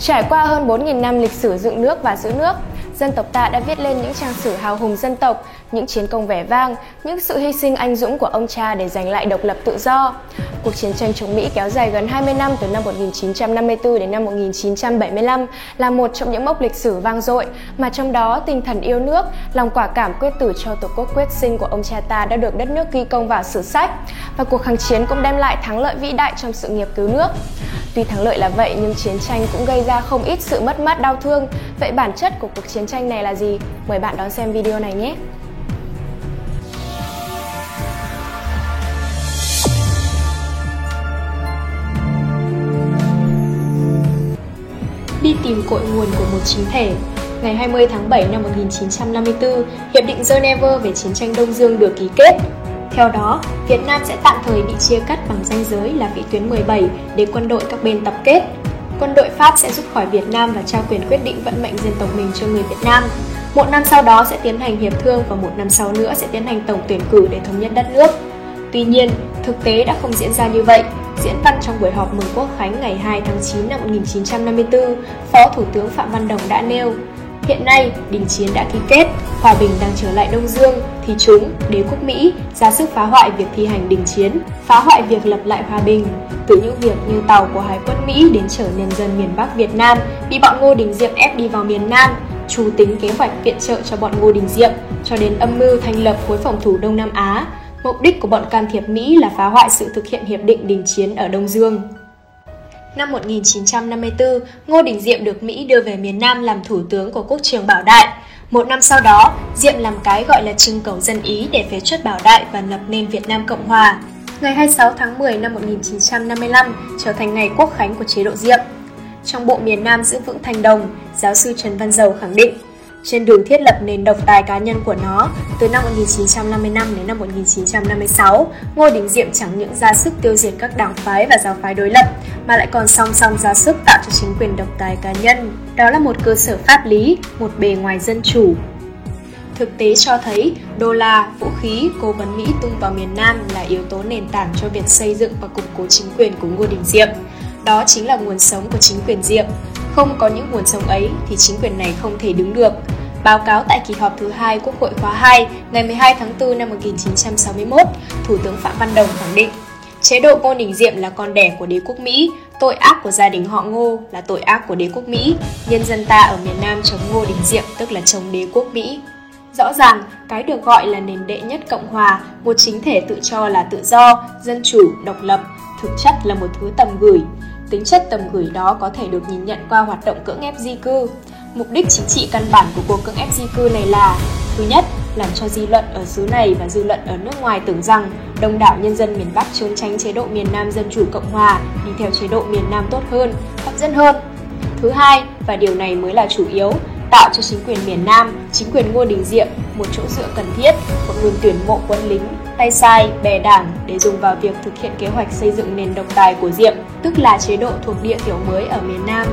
Trải qua hơn 4.000 năm lịch sử dựng nước và giữ nước, dân tộc ta đã viết lên những trang sử hào hùng dân tộc, những chiến công vẻ vang, những sự hy sinh anh dũng của ông cha để giành lại độc lập tự do. Cuộc chiến tranh chống Mỹ kéo dài gần 20 năm từ năm 1954 đến năm 1975 là một trong những mốc lịch sử vang dội mà trong đó tinh thần yêu nước, lòng quả cảm quyết tử cho tổ quốc quyết sinh của ông cha ta đã được đất nước ghi công vào sử sách và cuộc kháng chiến cũng đem lại thắng lợi vĩ đại trong sự nghiệp cứu nước. Tuy thắng lợi là vậy nhưng chiến tranh cũng gây ra không ít sự mất mát đau thương. Vậy bản chất của cuộc chiến tranh này là gì? Mời bạn đón xem video này nhé! Đi tìm cội nguồn của một chính thể Ngày 20 tháng 7 năm 1954, Hiệp định Geneva về chiến tranh Đông Dương được ký kết. Theo đó, Việt Nam sẽ tạm thời bị chia cắt bằng ranh giới là vị tuyến 17 để quân đội các bên tập kết. Quân đội Pháp sẽ rút khỏi Việt Nam và trao quyền quyết định vận mệnh dân tộc mình cho người Việt Nam. Một năm sau đó sẽ tiến hành hiệp thương và một năm sau nữa sẽ tiến hành tổng tuyển cử để thống nhất đất nước. Tuy nhiên, thực tế đã không diễn ra như vậy. Diễn văn trong buổi họp mừng quốc khánh ngày 2 tháng 9 năm 1954, Phó Thủ tướng Phạm Văn Đồng đã nêu Hiện nay, đình chiến đã ký kết, hòa bình đang trở lại Đông Dương, thì chúng, đế quốc Mỹ, ra sức phá hoại việc thi hành đình chiến, phá hoại việc lập lại hòa bình. Từ những việc như tàu của Hải quân Mỹ đến chở nhân dân miền Bắc Việt Nam bị bọn Ngô Đình Diệm ép đi vào miền Nam, chủ tính kế hoạch viện trợ cho bọn Ngô Đình Diệm, cho đến âm mưu thành lập khối phòng thủ Đông Nam Á. Mục đích của bọn can thiệp Mỹ là phá hoại sự thực hiện hiệp định đình chiến ở Đông Dương. Năm 1954, Ngô Đình Diệm được Mỹ đưa về miền Nam làm thủ tướng của quốc trường Bảo Đại. Một năm sau đó, Diệm làm cái gọi là trưng cầu dân Ý để phế chuất Bảo Đại và lập nên Việt Nam Cộng Hòa. Ngày 26 tháng 10 năm 1955 trở thành ngày quốc khánh của chế độ Diệm. Trong bộ miền Nam giữ vững thành đồng, giáo sư Trần Văn Dầu khẳng định trên đường thiết lập nền độc tài cá nhân của nó từ năm 1955 đến năm 1956, Ngô Đình Diệm chẳng những ra sức tiêu diệt các đảng phái và giáo phái đối lập, mà lại còn song song ra sức tạo cho chính quyền độc tài cá nhân. Đó là một cơ sở pháp lý, một bề ngoài dân chủ. Thực tế cho thấy, đô la, vũ khí, cố vấn Mỹ tung vào miền Nam là yếu tố nền tảng cho việc xây dựng và củng cố chính quyền của Ngô Đình Diệm. Đó chính là nguồn sống của chính quyền Diệm, không có những nguồn sống ấy thì chính quyền này không thể đứng được. Báo cáo tại kỳ họp thứ hai Quốc hội khóa 2 ngày 12 tháng 4 năm 1961, Thủ tướng Phạm Văn Đồng khẳng định Chế độ Ngô Đình Diệm là con đẻ của đế quốc Mỹ, tội ác của gia đình họ Ngô là tội ác của đế quốc Mỹ. Nhân dân ta ở miền Nam chống Ngô Đình Diệm tức là chống đế quốc Mỹ. Rõ ràng, cái được gọi là nền đệ nhất Cộng Hòa, một chính thể tự cho là tự do, dân chủ, độc lập, thực chất là một thứ tầm gửi, Tính chất tầm gửi đó có thể được nhìn nhận qua hoạt động cưỡng ép di cư. Mục đích chính trị căn bản của cuộc cưỡng ép di cư này là Thứ nhất, làm cho dư luận ở xứ này và dư luận ở nước ngoài tưởng rằng đông đảo nhân dân miền Bắc trốn tránh chế độ miền Nam Dân Chủ Cộng Hòa đi theo chế độ miền Nam tốt hơn, hấp dẫn hơn. Thứ hai, và điều này mới là chủ yếu, tạo cho chính quyền miền Nam, chính quyền Ngô Đình Diệm một chỗ dựa cần thiết, một nguồn tuyển mộ quân lính, tay sai, bè đảng để dùng vào việc thực hiện kế hoạch xây dựng nền độc tài của Diệm, tức là chế độ thuộc địa kiểu mới ở miền Nam.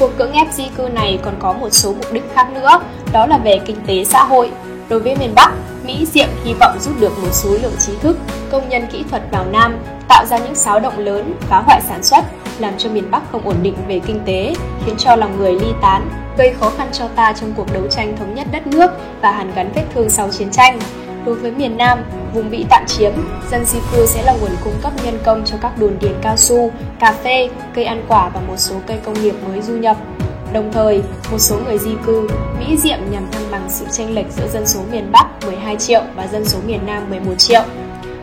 Cuộc cưỡng ép di cư này còn có một số mục đích khác nữa, đó là về kinh tế xã hội. Đối với miền Bắc, Mỹ Diệm hy vọng rút được một số lượng trí thức, công nhân kỹ thuật vào Nam, tạo ra những xáo động lớn, phá hoại sản xuất, làm cho miền Bắc không ổn định về kinh tế, khiến cho lòng người ly tán, gây khó khăn cho ta trong cuộc đấu tranh thống nhất đất nước và hàn gắn vết thương sau chiến tranh. Đối với miền Nam, vùng bị tạm chiếm, dân di cư sẽ là nguồn cung cấp nhân công cho các đồn điền cao su, cà phê, cây ăn quả và một số cây công nghiệp mới du nhập. Đồng thời, một số người di cư, Mỹ Diệm nhằm thăng bằng sự chênh lệch giữa dân số miền Bắc 12 triệu và dân số miền Nam 11 triệu.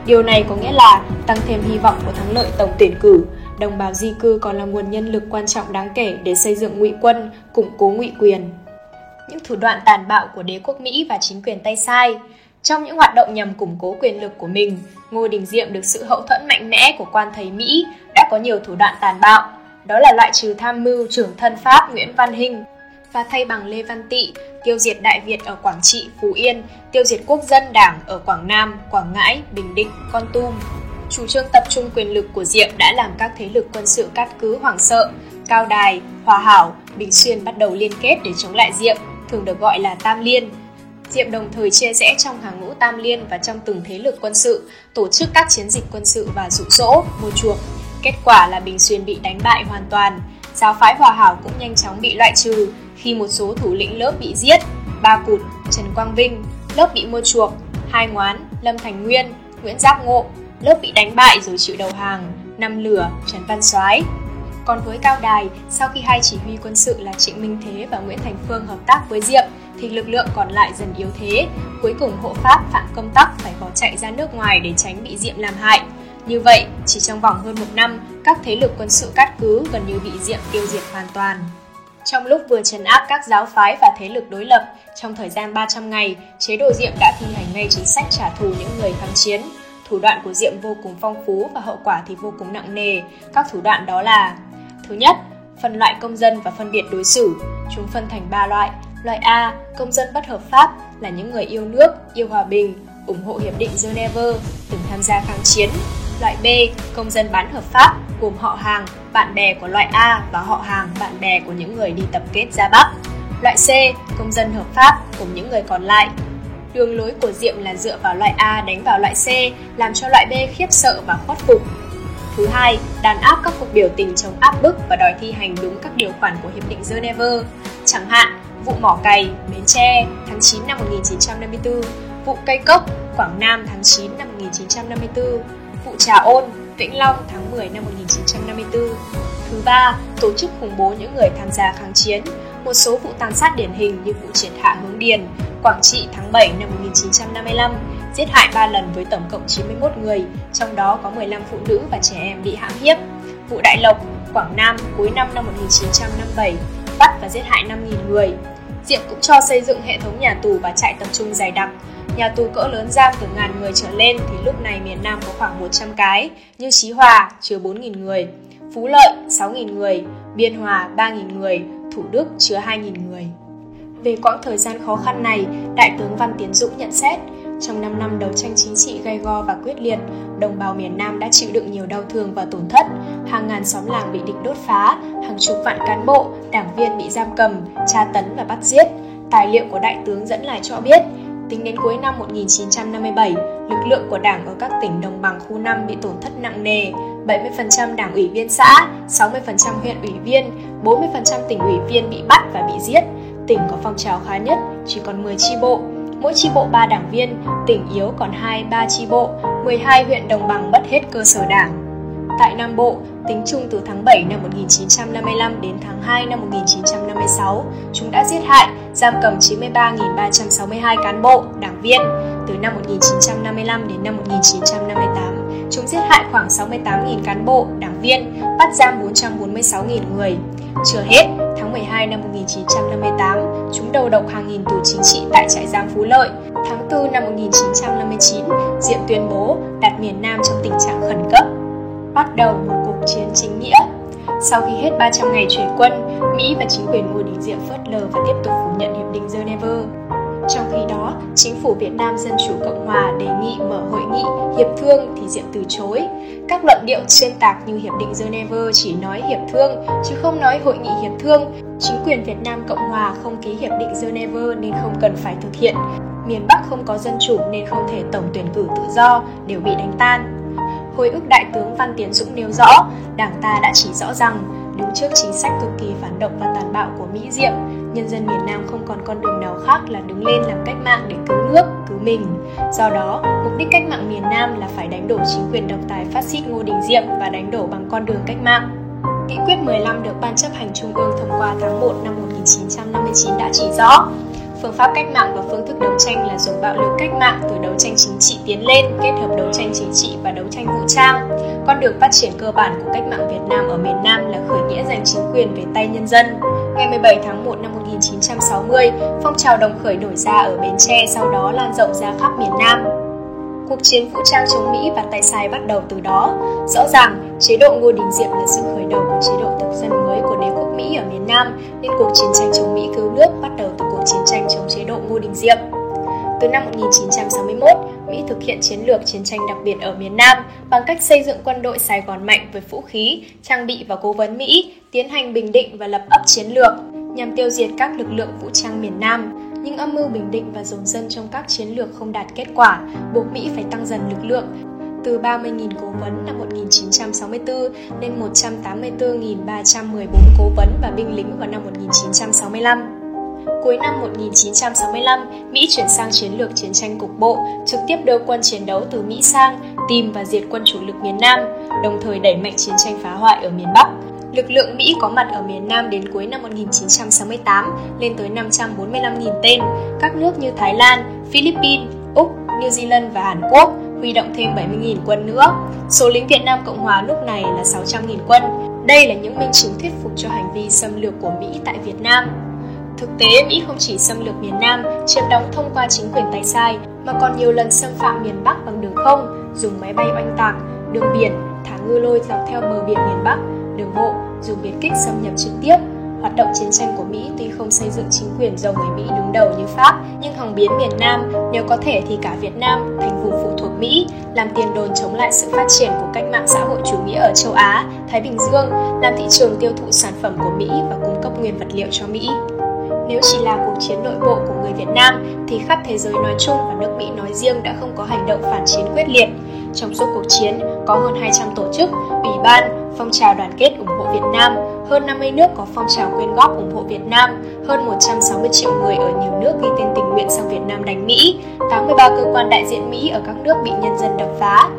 Điều này có nghĩa là tăng thêm hy vọng của thắng lợi tổng tuyển cử, đồng bào di cư còn là nguồn nhân lực quan trọng đáng kể để xây dựng ngụy quân, củng cố ngụy quyền. Những thủ đoạn tàn bạo của đế quốc Mỹ và chính quyền tay sai trong những hoạt động nhằm củng cố quyền lực của mình, Ngô Đình Diệm được sự hậu thuẫn mạnh mẽ của quan thầy Mỹ đã có nhiều thủ đoạn tàn bạo. Đó là loại trừ tham mưu trưởng thân Pháp Nguyễn Văn Hinh và thay bằng Lê Văn Tị, tiêu diệt Đại Việt ở Quảng Trị, Phú Yên, tiêu diệt quốc dân đảng ở Quảng Nam, Quảng Ngãi, Bình Định, Con Tum. Chủ trương tập trung quyền lực của Diệm đã làm các thế lực quân sự cát cứ hoảng sợ, Cao Đài, Hòa Hảo, Bình Xuyên bắt đầu liên kết để chống lại Diệm, thường được gọi là Tam Liên, Diệm đồng thời chia rẽ trong hàng ngũ tam liên và trong từng thế lực quân sự, tổ chức các chiến dịch quân sự và dụ dỗ, mua chuộc. Kết quả là Bình Xuyên bị đánh bại hoàn toàn. giáo phái hòa hảo cũng nhanh chóng bị loại trừ khi một số thủ lĩnh lớp bị giết, Ba Cụt, Trần Quang Vinh, lớp bị mua chuộc, Hai Ngoán, Lâm Thành Nguyên, Nguyễn Giáp Ngộ, lớp bị đánh bại rồi chịu đầu hàng, Năm Lửa, Trần Văn Soái. Còn với Cao Đài, sau khi hai chỉ huy quân sự là Trịnh Minh Thế và Nguyễn Thành Phương hợp tác với Diệm, thì lực lượng còn lại dần yếu thế. Cuối cùng hộ pháp Phạm Công Tắc phải bỏ chạy ra nước ngoài để tránh bị Diệm làm hại. Như vậy, chỉ trong vòng hơn một năm, các thế lực quân sự cát cứ gần như bị Diệm tiêu diệt hoàn toàn. Trong lúc vừa trấn áp các giáo phái và thế lực đối lập, trong thời gian 300 ngày, chế độ Diệm đã thi hành ngay chính sách trả thù những người kháng chiến. Thủ đoạn của Diệm vô cùng phong phú và hậu quả thì vô cùng nặng nề. Các thủ đoạn đó là Thứ nhất, phân loại công dân và phân biệt đối xử. Chúng phân thành 3 loại. Loại A, công dân bất hợp pháp là những người yêu nước, yêu hòa bình, ủng hộ hiệp định Geneva, từng tham gia kháng chiến. Loại B, công dân bán hợp pháp gồm họ hàng, bạn bè của loại A và họ hàng, bạn bè của những người đi tập kết ra Bắc. Loại C, công dân hợp pháp gồm những người còn lại. Đường lối của Diệm là dựa vào loại A đánh vào loại C, làm cho loại B khiếp sợ và khuất phục. Thứ hai, đàn áp các cuộc biểu tình chống áp bức và đòi thi hành đúng các điều khoản của Hiệp định Geneva. Chẳng hạn, vụ mỏ cày, Bến Tre tháng 9 năm 1954, vụ cây cốc, Quảng Nam tháng 9 năm 1954, vụ trà ôn, Vĩnh Long tháng 10 năm 1954. Thứ ba, tổ chức khủng bố những người tham gia kháng chiến, một số vụ tàn sát điển hình như vụ triển hạ hướng Điền, Quảng Trị tháng 7 năm 1955, giết hại 3 lần với tổng cộng 91 người, trong đó có 15 phụ nữ và trẻ em bị hãm hiếp. Vụ Đại Lộc, Quảng Nam cuối năm năm 1957, bắt và giết hại 5.000 người. Diệm cũng cho xây dựng hệ thống nhà tù và trại tập trung dày đặc, Nhà tù cỡ lớn giam từ ngàn người trở lên thì lúc này miền Nam có khoảng 100 cái, như Chí Hòa chứa 4.000 người, Phú Lợi 6.000 người, Biên Hòa 3.000 người, Thủ Đức chứa 2.000 người. Về quãng thời gian khó khăn này, Đại tướng Văn Tiến Dũng nhận xét, trong 5 năm đấu tranh chính trị gay go và quyết liệt, đồng bào miền Nam đã chịu đựng nhiều đau thương và tổn thất. Hàng ngàn xóm làng bị địch đốt phá, hàng chục vạn cán bộ, đảng viên bị giam cầm, tra tấn và bắt giết. Tài liệu của đại tướng dẫn lại cho biết, Tính đến cuối năm 1957, lực lượng của Đảng ở các tỉnh đồng bằng khu 5 bị tổn thất nặng nề, 70% đảng ủy viên xã, 60% huyện ủy viên, 40% tỉnh ủy viên bị bắt và bị giết. Tỉnh có phong trào khá nhất, chỉ còn 10 chi bộ, mỗi chi bộ 3 đảng viên, tỉnh yếu còn 2 3 chi bộ, 12 huyện đồng bằng mất hết cơ sở đảng. Tại Nam Bộ, tính chung từ tháng 7 năm 1955 đến tháng 2 năm 1956, chúng đã giết hại, giam cầm 93.362 cán bộ, đảng viên. Từ năm 1955 đến năm 1958, chúng giết hại khoảng 68.000 cán bộ, đảng viên, bắt giam 446.000 người. Chưa hết, tháng 12 năm 1958, chúng đầu độc hàng nghìn tù chính trị tại trại giam Phú Lợi. Tháng 4 năm 1959, Diệm tuyên bố đặt miền Nam trong tình trạng khẩn cấp bắt đầu một cuộc chiến chính nghĩa. Sau khi hết 300 ngày chuyển quân, Mỹ và chính quyền Ngô Đình Diệm phớt lờ và tiếp tục phủ nhận Hiệp định Geneva. Trong khi đó, chính phủ Việt Nam Dân Chủ Cộng Hòa đề nghị mở hội nghị hiệp thương thì Diệm từ chối. Các luận điệu xuyên tạc như Hiệp định Geneva chỉ nói hiệp thương, chứ không nói hội nghị hiệp thương. Chính quyền Việt Nam Cộng Hòa không ký Hiệp định Geneva nên không cần phải thực hiện. Miền Bắc không có dân chủ nên không thể tổng tuyển cử tự do, đều bị đánh tan. Hồi ức Đại tướng Văn Tiến Dũng nêu rõ, Đảng ta đã chỉ rõ rằng, đứng trước chính sách cực kỳ phản động và tàn bạo của Mỹ Diệm, nhân dân miền Nam không còn con đường nào khác là đứng lên làm cách mạng để cứu nước, cứu mình. Do đó, mục đích cách mạng miền Nam là phải đánh đổ chính quyền độc tài phát xít Ngô Đình Diệm và đánh đổ bằng con đường cách mạng. Nghị quyết 15 được Ban chấp hành Trung ương thông qua tháng 1 năm 1959 đã chỉ rõ, Phương pháp cách mạng và phương thức đấu tranh là dùng bạo lực cách mạng từ đấu tranh chính trị tiến lên, kết hợp đấu tranh chính trị và đấu tranh vũ trang. Con đường phát triển cơ bản của cách mạng Việt Nam ở miền Nam là khởi nghĩa giành chính quyền về tay nhân dân. Ngày 17 tháng 1 năm 1960, phong trào đồng khởi nổi ra ở Bến Tre sau đó lan rộng ra khắp miền Nam. Cuộc chiến vũ trang chống Mỹ và tay sai bắt đầu từ đó. Rõ ràng, chế độ Ngô Đình Diệm là sự khởi đầu của chế độ thực dân mới của đế quốc Mỹ ở miền Nam, nên cuộc chiến tranh chống Mỹ cứu nước bắt đầu từ cuộc chiến tranh chống chế độ Ngô Đình Diệm. Từ năm 1961, Mỹ thực hiện chiến lược chiến tranh đặc biệt ở miền Nam bằng cách xây dựng quân đội Sài Gòn mạnh với vũ khí, trang bị và cố vấn Mỹ, tiến hành bình định và lập ấp chiến lược nhằm tiêu diệt các lực lượng vũ trang miền Nam nhưng âm mưu bình định và dồn dân trong các chiến lược không đạt kết quả, buộc Mỹ phải tăng dần lực lượng. từ 30.000 cố vấn năm 1964 lên 184.314 cố vấn và binh lính vào năm 1965. Cuối năm 1965, Mỹ chuyển sang chiến lược chiến tranh cục bộ, trực tiếp đưa quân chiến đấu từ Mỹ sang, tìm và diệt quân chủ lực miền Nam, đồng thời đẩy mạnh chiến tranh phá hoại ở miền Bắc. Lực lượng Mỹ có mặt ở miền Nam đến cuối năm 1968 lên tới 545.000 tên. Các nước như Thái Lan, Philippines, Úc, New Zealand và Hàn Quốc huy động thêm 70.000 quân nữa. Số lính Việt Nam Cộng Hòa lúc này là 600.000 quân. Đây là những minh chứng thuyết phục cho hành vi xâm lược của Mỹ tại Việt Nam. Thực tế, Mỹ không chỉ xâm lược miền Nam, chiếm đóng thông qua chính quyền tay sai, mà còn nhiều lần xâm phạm miền Bắc bằng đường không, dùng máy bay oanh tạc, đường biển, thả ngư lôi dọc theo bờ biển miền Bắc, đường bộ, dùng biệt kích xâm nhập trực tiếp. Hoạt động chiến tranh của Mỹ tuy không xây dựng chính quyền do người Mỹ đứng đầu như Pháp, nhưng hòng biến miền Nam, nếu có thể thì cả Việt Nam thành vùng phụ thuộc Mỹ, làm tiền đồn chống lại sự phát triển của cách mạng xã hội chủ nghĩa ở châu Á, Thái Bình Dương, làm thị trường tiêu thụ sản phẩm của Mỹ và cung cấp nguyên vật liệu cho Mỹ. Nếu chỉ là cuộc chiến nội bộ của người Việt Nam thì khắp thế giới nói chung và nước Mỹ nói riêng đã không có hành động phản chiến quyết liệt. Trong suốt cuộc chiến, có hơn 200 tổ chức, ủy ban, phong trào đoàn kết ủng hộ Việt Nam, hơn 50 nước có phong trào quyên góp ủng hộ Việt Nam, hơn 160 triệu người ở nhiều nước ghi tên tình nguyện sang Việt Nam đánh Mỹ, 83 cơ quan đại diện Mỹ ở các nước bị nhân dân đập phá.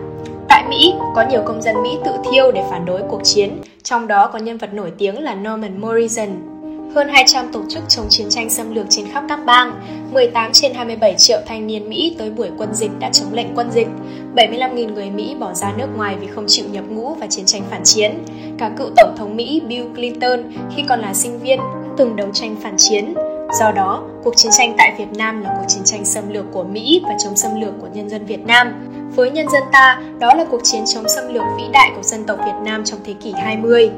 Tại Mỹ, có nhiều công dân Mỹ tự thiêu để phản đối cuộc chiến, trong đó có nhân vật nổi tiếng là Norman Morrison, hơn 200 tổ chức chống chiến tranh xâm lược trên khắp các bang, 18 trên 27 triệu thanh niên Mỹ tới buổi quân dịch đã chống lệnh quân dịch, 75.000 người Mỹ bỏ ra nước ngoài vì không chịu nhập ngũ và chiến tranh phản chiến. Cả cựu Tổng thống Mỹ Bill Clinton khi còn là sinh viên cũng từng đấu tranh phản chiến. Do đó, cuộc chiến tranh tại Việt Nam là cuộc chiến tranh xâm lược của Mỹ và chống xâm lược của nhân dân Việt Nam. Với nhân dân ta, đó là cuộc chiến chống xâm lược vĩ đại của dân tộc Việt Nam trong thế kỷ 20.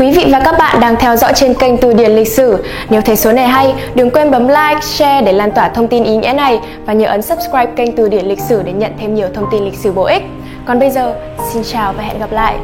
Quý vị và các bạn đang theo dõi trên kênh Từ điển lịch sử. Nếu thấy số này hay, đừng quên bấm like, share để lan tỏa thông tin ý nghĩa này và nhớ ấn subscribe kênh Từ điển lịch sử để nhận thêm nhiều thông tin lịch sử bổ ích. Còn bây giờ, xin chào và hẹn gặp lại.